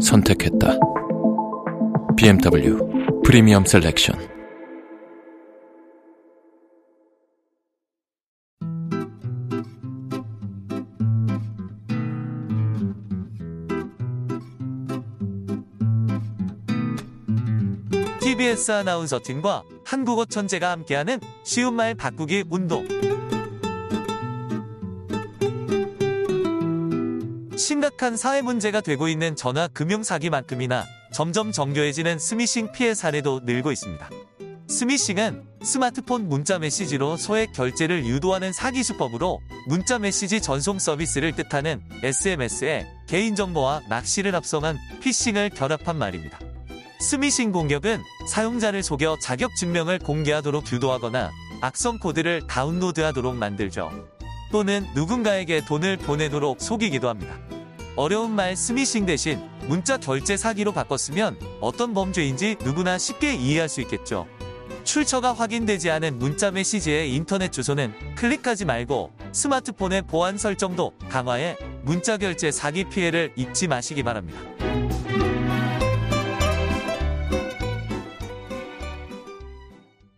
선택했다. BMW 프리미엄 셀렉션. TBS 아나운서 팀과 한국어 천재가 함께하는 쉬운 말 바꾸기 운동. 심각한 사회 문제가 되고 있는 전화 금융 사기만큼이나 점점 정교해지는 스미싱 피해 사례도 늘고 있습니다. 스미싱은 스마트폰 문자 메시지로 소액 결제를 유도하는 사기 수법으로 문자 메시지 전송 서비스를 뜻하는 SMS에 개인정보와 낚시를 합성한 피싱을 결합한 말입니다. 스미싱 공격은 사용자를 속여 자격 증명을 공개하도록 유도하거나 악성 코드를 다운로드하도록 만들죠. 또는 누군가에게 돈을 보내도록 속이기도 합니다. 어려운 말 스미싱 대신 문자 결제 사기로 바꿨으면 어떤 범죄인지 누구나 쉽게 이해할 수 있겠죠. 출처가 확인되지 않은 문자 메시지의 인터넷 주소는 클릭하지 말고 스마트폰의 보안 설정도 강화해 문자 결제 사기 피해를 잊지 마시기 바랍니다.